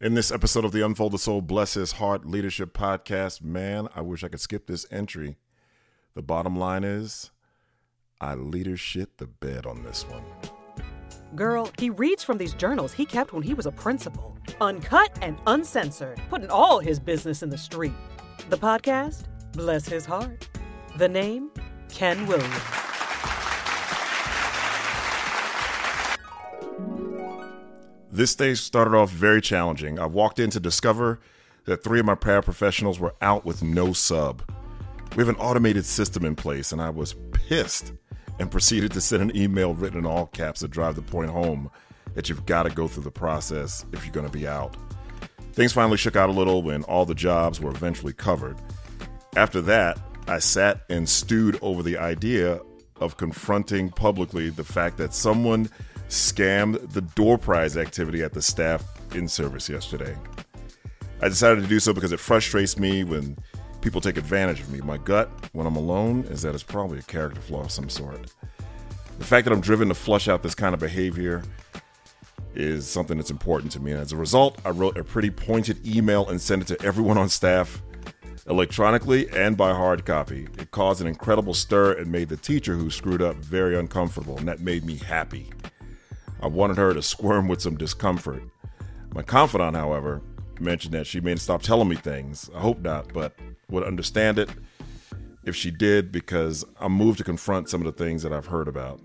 In this episode of the Unfold the Soul Bless His Heart Leadership Podcast, man, I wish I could skip this entry. The bottom line is, I leader shit the bed on this one. Girl, he reads from these journals he kept when he was a principal, uncut and uncensored, putting all his business in the street. The podcast, Bless His Heart. The name, Ken Williams. This day started off very challenging. I walked in to discover that three of my paraprofessionals were out with no sub. We have an automated system in place, and I was pissed and proceeded to send an email written in all caps to drive the point home that you've got to go through the process if you're going to be out. Things finally shook out a little when all the jobs were eventually covered. After that, I sat and stewed over the idea of confronting publicly the fact that someone scammed the door prize activity at the staff in service yesterday. I decided to do so because it frustrates me when people take advantage of me. My gut, when I'm alone, is that it's probably a character flaw of some sort. The fact that I'm driven to flush out this kind of behavior is something that's important to me. And as a result, I wrote a pretty pointed email and sent it to everyone on staff electronically and by hard copy. It caused an incredible stir and made the teacher who screwed up very uncomfortable, and that made me happy. I wanted her to squirm with some discomfort. My confidant, however, mentioned that she may stop telling me things. I hope not, but would understand it if she did because I'm moved to confront some of the things that I've heard about.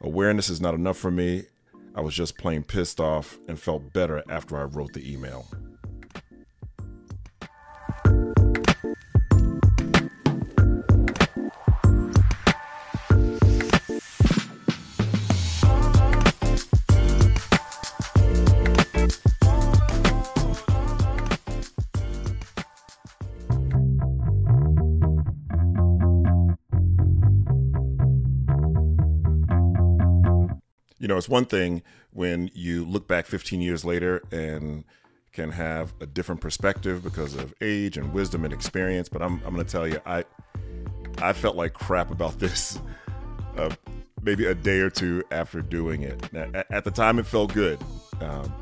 Awareness is not enough for me. I was just plain pissed off and felt better after I wrote the email. You know, it's one thing when you look back 15 years later and can have a different perspective because of age and wisdom and experience. But I'm, I'm going to tell you, I I felt like crap about this uh, maybe a day or two after doing it. At, at the time, it felt good. Um,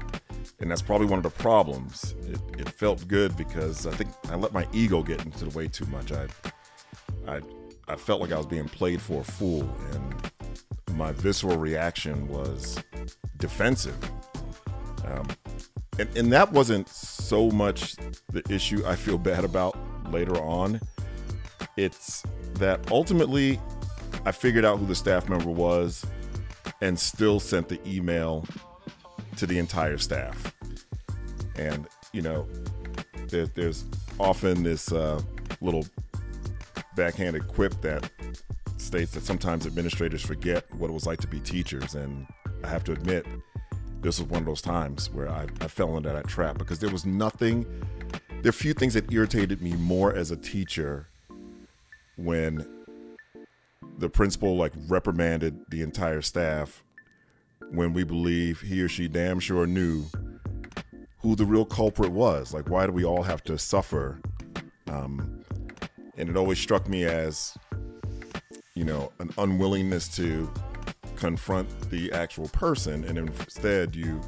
and that's probably one of the problems. It, it felt good because I think I let my ego get into the way too much. I, I, I felt like I was being played for a fool, and my visceral reaction was defensive. Um, and, and that wasn't so much the issue I feel bad about later on. It's that ultimately I figured out who the staff member was and still sent the email to the entire staff. And, you know, there, there's often this uh, little backhanded quip that states that sometimes administrators forget what it was like to be teachers. And I have to admit, this was one of those times where I, I fell into that trap because there was nothing, there are few things that irritated me more as a teacher when the principal like reprimanded the entire staff when we believe he or she damn sure knew who the real culprit was. Like, why do we all have to suffer? Um, and it always struck me as you know, an unwillingness to confront the actual person, and instead you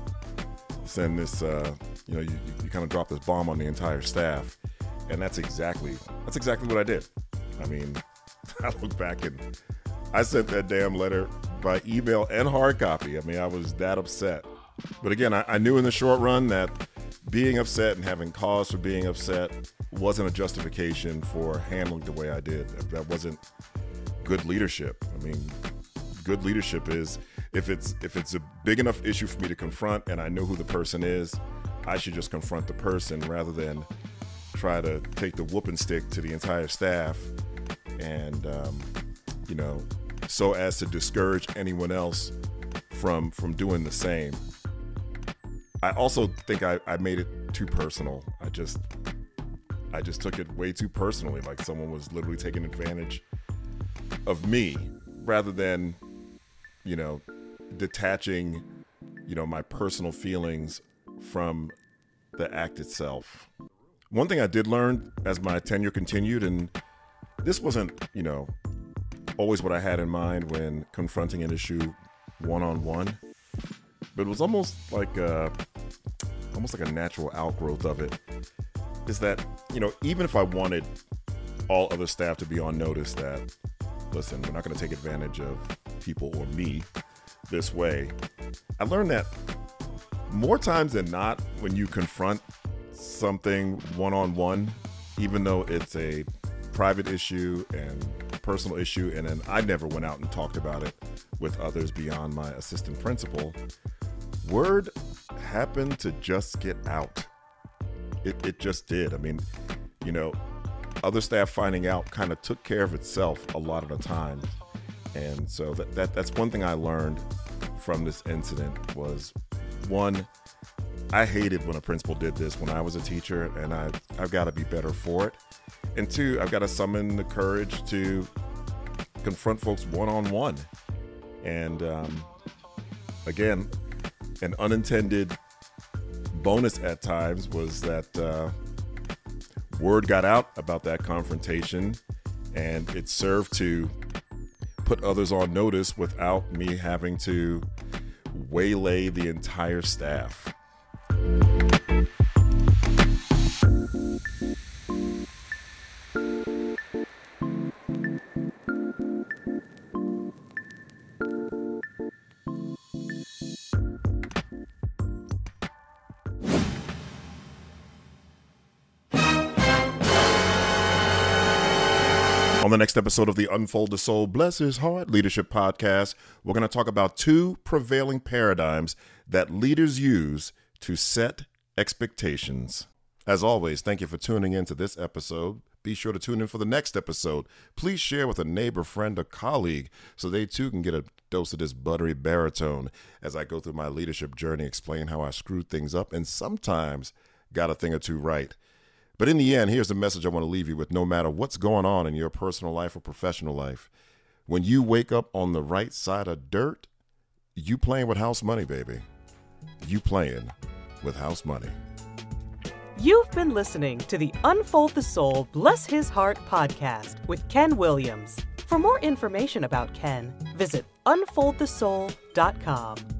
send this, uh, you know, you, you kind of drop this bomb on the entire staff, and that's exactly that's exactly what I did. I mean, I look back and I sent that damn letter by email and hard copy. I mean, I was that upset. But again, I, I knew in the short run that being upset and having cause for being upset wasn't a justification for handling the way I did. That wasn't good leadership. I mean, good leadership is if it's if it's a big enough issue for me to confront and I know who the person is, I should just confront the person rather than try to take the whooping stick to the entire staff and um, you know so as to discourage anyone else from from doing the same. I also think I, I made it too personal. I just I just took it way too personally, like someone was literally taking advantage of me rather than you know detaching you know my personal feelings from the act itself. One thing i did learn as my tenure continued and this wasn't you know always what i had in mind when confronting an issue one-on-one but it was almost like a almost like a natural outgrowth of it, is that, you know, even if I wanted all other staff to be on notice that, listen, we're not going to take advantage of people or me this way, I learned that more times than not, when you confront something one on one, even though it's a private issue and personal issue, and then I never went out and talked about it with others beyond my assistant principal, word happened to just get out. It, it just did. I mean, you know, other staff finding out kind of took care of itself a lot of the time. And so that, that that's one thing I learned from this incident was one, I hated when a principal did this when I was a teacher, and I, I've got to be better for it. And two, I've got to summon the courage to confront folks one on one. And um, again, an unintended bonus at times was that uh, word got out about that confrontation, and it served to put others on notice without me having to waylay the entire staff. On the next episode of the Unfold the Soul, Bless His Heart Leadership Podcast, we're going to talk about two prevailing paradigms that leaders use to set expectations. As always, thank you for tuning in to this episode. Be sure to tune in for the next episode. Please share with a neighbor, friend, or colleague so they too can get a dose of this buttery baritone as I go through my leadership journey, explain how I screwed things up and sometimes got a thing or two right. But in the end, here's the message I want to leave you with no matter what's going on in your personal life or professional life. When you wake up on the right side of dirt, you playing with house money, baby. You playing with house money. You've been listening to the Unfold the Soul, Bless His Heart podcast with Ken Williams. For more information about Ken, visit unfoldthesoul.com.